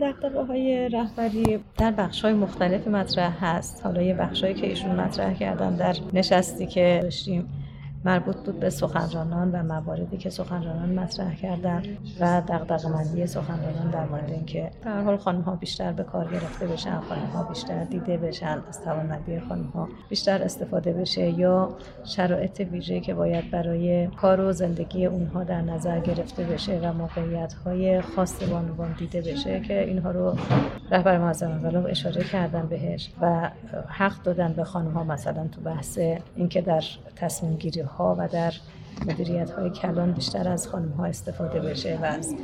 دقدقه های رهبری در بخش های مختلف مطرح هست. حالا یه بخش که ایشون مطرح کردن در نشستی که داشتیم. مربوط بود به سخنرانان و مواردی که سخنرانان مطرح کردن و دغدغه‌مندی سخنرانان در مورد اینکه در حال خانم ها بیشتر به کار گرفته بشن خانم ها بیشتر دیده بشن از توانمندی خانم ها بیشتر استفاده بشه یا شرایط ویژه که باید برای کار و زندگی اونها در نظر گرفته بشه و موقعیت های خاص بانوان دیده بشه که اینها رو رهبر معظم انقلاب اشاره کردن بهش و حق دادن به خانم ها مثلا تو بحث اینکه در تصمیم گیری ها و در مدیریت های کلان بیشتر از خانم ها استفاده بشه و از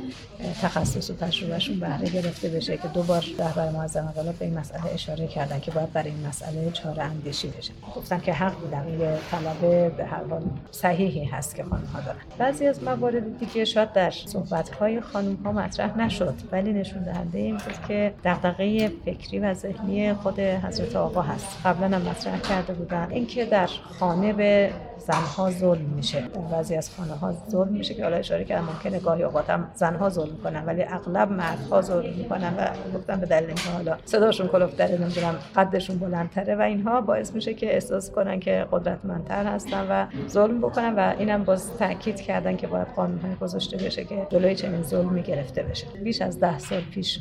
تخصص و تجربهشون بهره گرفته بشه که دوبار رهبر معظم انقلاب به این مسئله اشاره کردن که باید برای این مسئله چاره اندیشی بشه. گفتن که حق بودن یه طلب به هر حال صحیحی هست که خانم ها دارن. بعضی از موارد دیگه شاید در صحبت های خانم ها مطرح نشد ولی نشون دهنده این بود که دغدغه فکری و ذهنی خود حضرت آقا هست. قبلا هم مطرح کرده بودن اینکه در خانه به زنها ظلم میشه. بعضی از خانه ها ظلم میشه که حالا اشاره کردم ممکنه گاهی اوقات هم زنها ظلم می‌کنن ولی اغلب مردها ظلم می‌کنن و گفتن به دلیل اینکه حالا صداشون کلوفتره نمی‌دونم قدشون بلندتره و اینها باعث میشه که احساس کنن که قدرتمندتر هستن و ظلم بکنن و اینم باز تاکید کردن که باید قانون های گذاشته بشه که جلوی چنین ظلمی گرفته بشه. بیش از ده سال پیش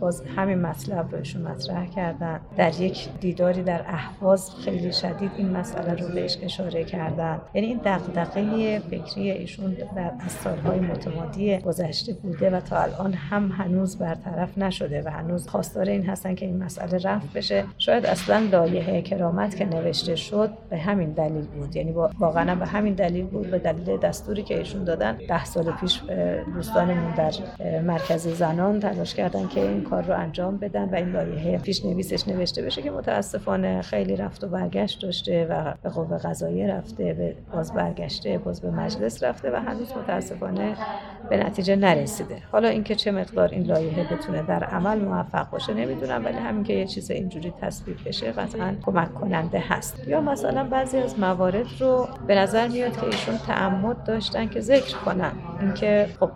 باز همین مطلب رو مطرح کردن. در یک دیداری در اهواز خیلی شدید این مسئله رو بهش اشاره کردن. یعنی این دغدغه فکری ایشون در از سالهای متمادی گذشته بوده و تا الان هم هنوز برطرف نشده و هنوز خواستار این هستن که این مسئله رفع بشه. شاید اصلا لایحه کرامت که نوشته شد به همین دلیل بود. یعنی واقعا به همین دلیل بود به دلیل دستوری که ایشون دادن. ده سال پیش دوستانمون در مرکز زنان تلاش کردن که این کار رو انجام بدن و این لایحه پیش نویسش نوشته بشه که متاسفانه خیلی رفت و برگشت داشته و به قوه قضاییه رفته به باز برگشته. به مجلس رفته و هنوز متاسفانه به نتیجه نرسیده. حالا اینکه چه مقدار این لایحه بتونه در عمل موفق باشه نمی‌دونم ولی همین که یه چیز اینجوری تصویب بشه قطعا کمک کننده هست. یا مثلا بعضی از موارد رو به نظر میاد که ایشون تعمد داشتن که ذکر کنن. اینکه خب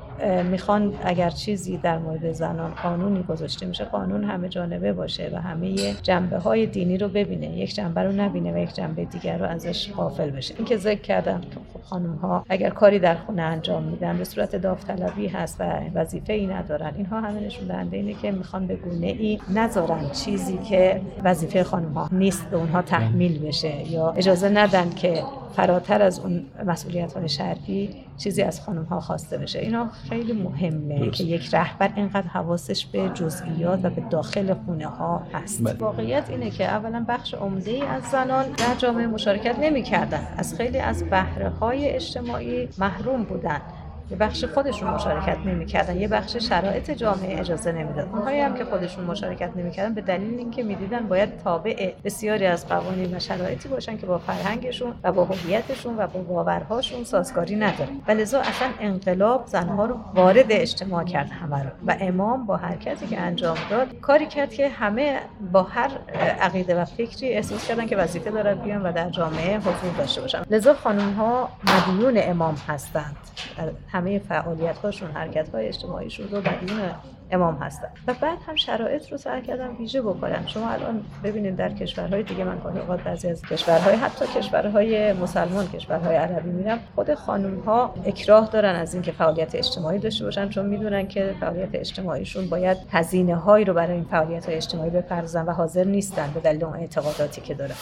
می‌خوان اگر چیزی در مورد زنان قانونی گذاشته میشه قانون همه جانبه باشه و همه جنبه های دینی رو ببینه یک جنبه رو نبینه و یک جنبه دیگر رو ازش غافل بشه. این که ذکر کردم که خب خانم ها اگر کاری در خونه انجام میدن به صورت داوطلبی هست و وظیفه ای ندارن. اینها همه نشون دهنده اینه که می‌خوان به گونه ای نذارن چیزی که وظیفه خانم ها نیست به اونها تحمیل بشه یا اجازه ندن که فراتر از اون مسئولیت های شرعی چیزی از خانم ها خواسته بشه اینا خیلی مهمه که یک رهبر اینقدر حواسش به جزئیات و به داخل خونه ها هست بله. واقعیت اینه که اولا بخش عمده ای از زنان در جامعه مشارکت نمی کردن. از خیلی از بهره های اجتماعی محروم بودن یه بخش خودشون مشارکت نمی‌کردن یه بخش شرایط جامعه اجازه نمی‌داد اونهایی هم که خودشون مشارکت نمی‌کردن به دلیل اینکه می‌دیدن باید تابع بسیاری از قوانین و شرایطی باشن که با فرهنگشون و با هویتشون و با باورهاشون سازگاری نداره و لذا اصلا انقلاب زنها رو وارد اجتماع کرد همه رو. و امام با حرکتی که انجام داد کاری کرد که همه با هر عقیده و فکری احساس کردن که وظیفه دارن بیان و در جامعه حضور داشته باشن. لذا خانم ها مدیون امام هستند. همه فعالیت هاشون حرکت های اجتماعیشون رو مدیون امام هستن و بعد هم شرایط رو سعی کردم ویژه بکنم. شما الان ببینید در کشورهای دیگه من گاهی اوقات بعضی از کشورهای حتی کشورهای مسلمان کشورهای عربی میرم. خود خانم ها اکراه دارن از اینکه فعالیت اجتماعی داشته باشن چون می‌دونن که فعالیت اجتماعیشون باید هزینه هایی رو برای این فعالیت های اجتماعی بپردازن و حاضر نیستن به دلیل اون اعتقاداتی که دارن.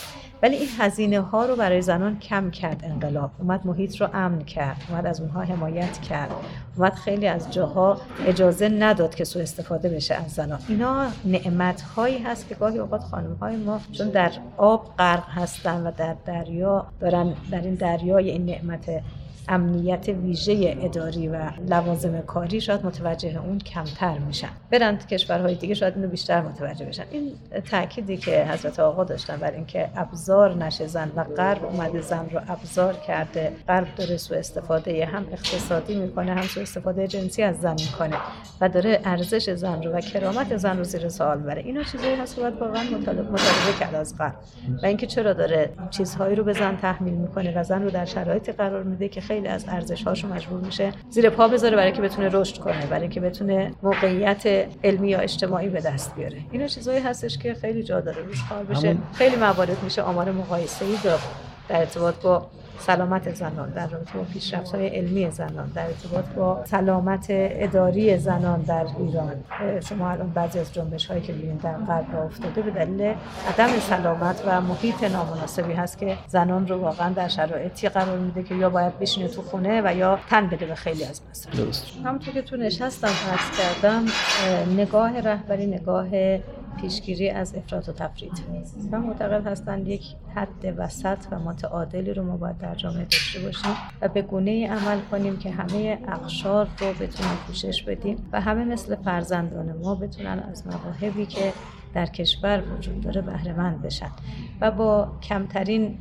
ولی این هزینه ها رو برای زنان کم کرد انقلاب. اومد محیط رو امن کرد اومد از اونها حمایت کرد اومد خیلی از جاها اجازه نداد که سوء استفاده بشه از زنان. اینا نعمت هایی هست که گاهی اوقات خانم های ما چون در آب غرق هستن و در دریا دارن در این دریای این نعمت امنیت ویژه اداری و لوازم کاری شاید متوجه اون کمتر میشن. برند کشورهای دیگه شاید اینو بیشتر متوجه بشن. این تأکیدی که حضرت آقا داشتن بر اینکه ابزار نشه زن و غرب اومده زن رو ابزار کرده غرب داره سوء استفاده هم اقتصادی می‌کنه هم سوء استفاده جنسی از زن می‌کنه و داره ارزش زن رو و کرامت زن رو زیر سوال بره اینا چیزایی هست که باید واقعا مطالبه کرد از غرب. و اینکه چرا داره چیزهایی رو به زن تحمیل می‌کنه و زن رو در شرایطی قرار میده که از ارزش هاشو مجبور میشه زیر پا بذاره برای که بتونه رشد کنه برای که بتونه موقعیت علمی یا اجتماعی به دست بیاره. اینا چیزایی هستش که خیلی جا داره روش کار بشه. خیلی موارد میشه آمار مقایسه ای داد در ارتباط با سلامت زنان در رابطه با پیشرفت های علمی زنان در ارتباط با سلامت اداری زنان در ایران. شما الان بعضی از جنبش هایی که ببینید در غرب افتاده به دلیل عدم سلامت و محیط نامناسبی هست که زنان رو واقعا در شرایطی قرار میده که یا باید بشینه تو خونه و یا تن بده به خیلی از مسائل. همونطور که تو نشستم عرض کردم نگاه رهبری نگاه پیشگیری از افراط و تفرید. و معتقد هستند یک حد وسط و متعادلی رو ما باید در جامعه داشته باشیم و به گونه ای عمل کنیم که همه اقشار رو بتونن پوشش بدیم و همه مثل فرزندان ما بتونن از مواهبی که در کشور وجود داره بهره مند بشن. و با کمترین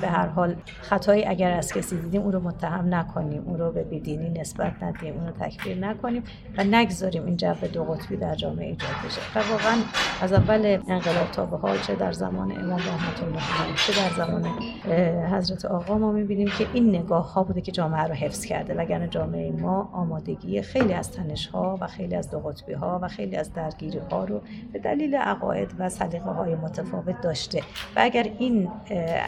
به هر حال خطایی اگر از کسی دیدیم اون رو متهم نکنیم. اون رو به بیدینی نسبت ندیم. اون رو تکفیر نکنیم و نگذاریم این جو دو قطبی در جامعه ایجاد بشه. و واقعا از اول انقلاب تا به حال چه در زمان امام رحمت الله چه در زمان حضرت آقا ما می‌بینیم که این نگاه ها بوده که جامعه رو حفظ کرده. وگرنه جامعه ما آمادگی خیلی از تنش ها و خیلی از دو قطبی ها و خیلی از درگیری ها رو به دلیل عقاید و سلیقه های متفاوت داشته و اگر این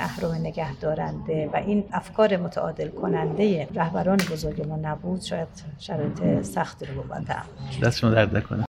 اهرم نگه دارنده و این افکار متعادل کننده رهبران بزرگ ما نبود شاید شرایط سختی رو بود دست شما درد کنه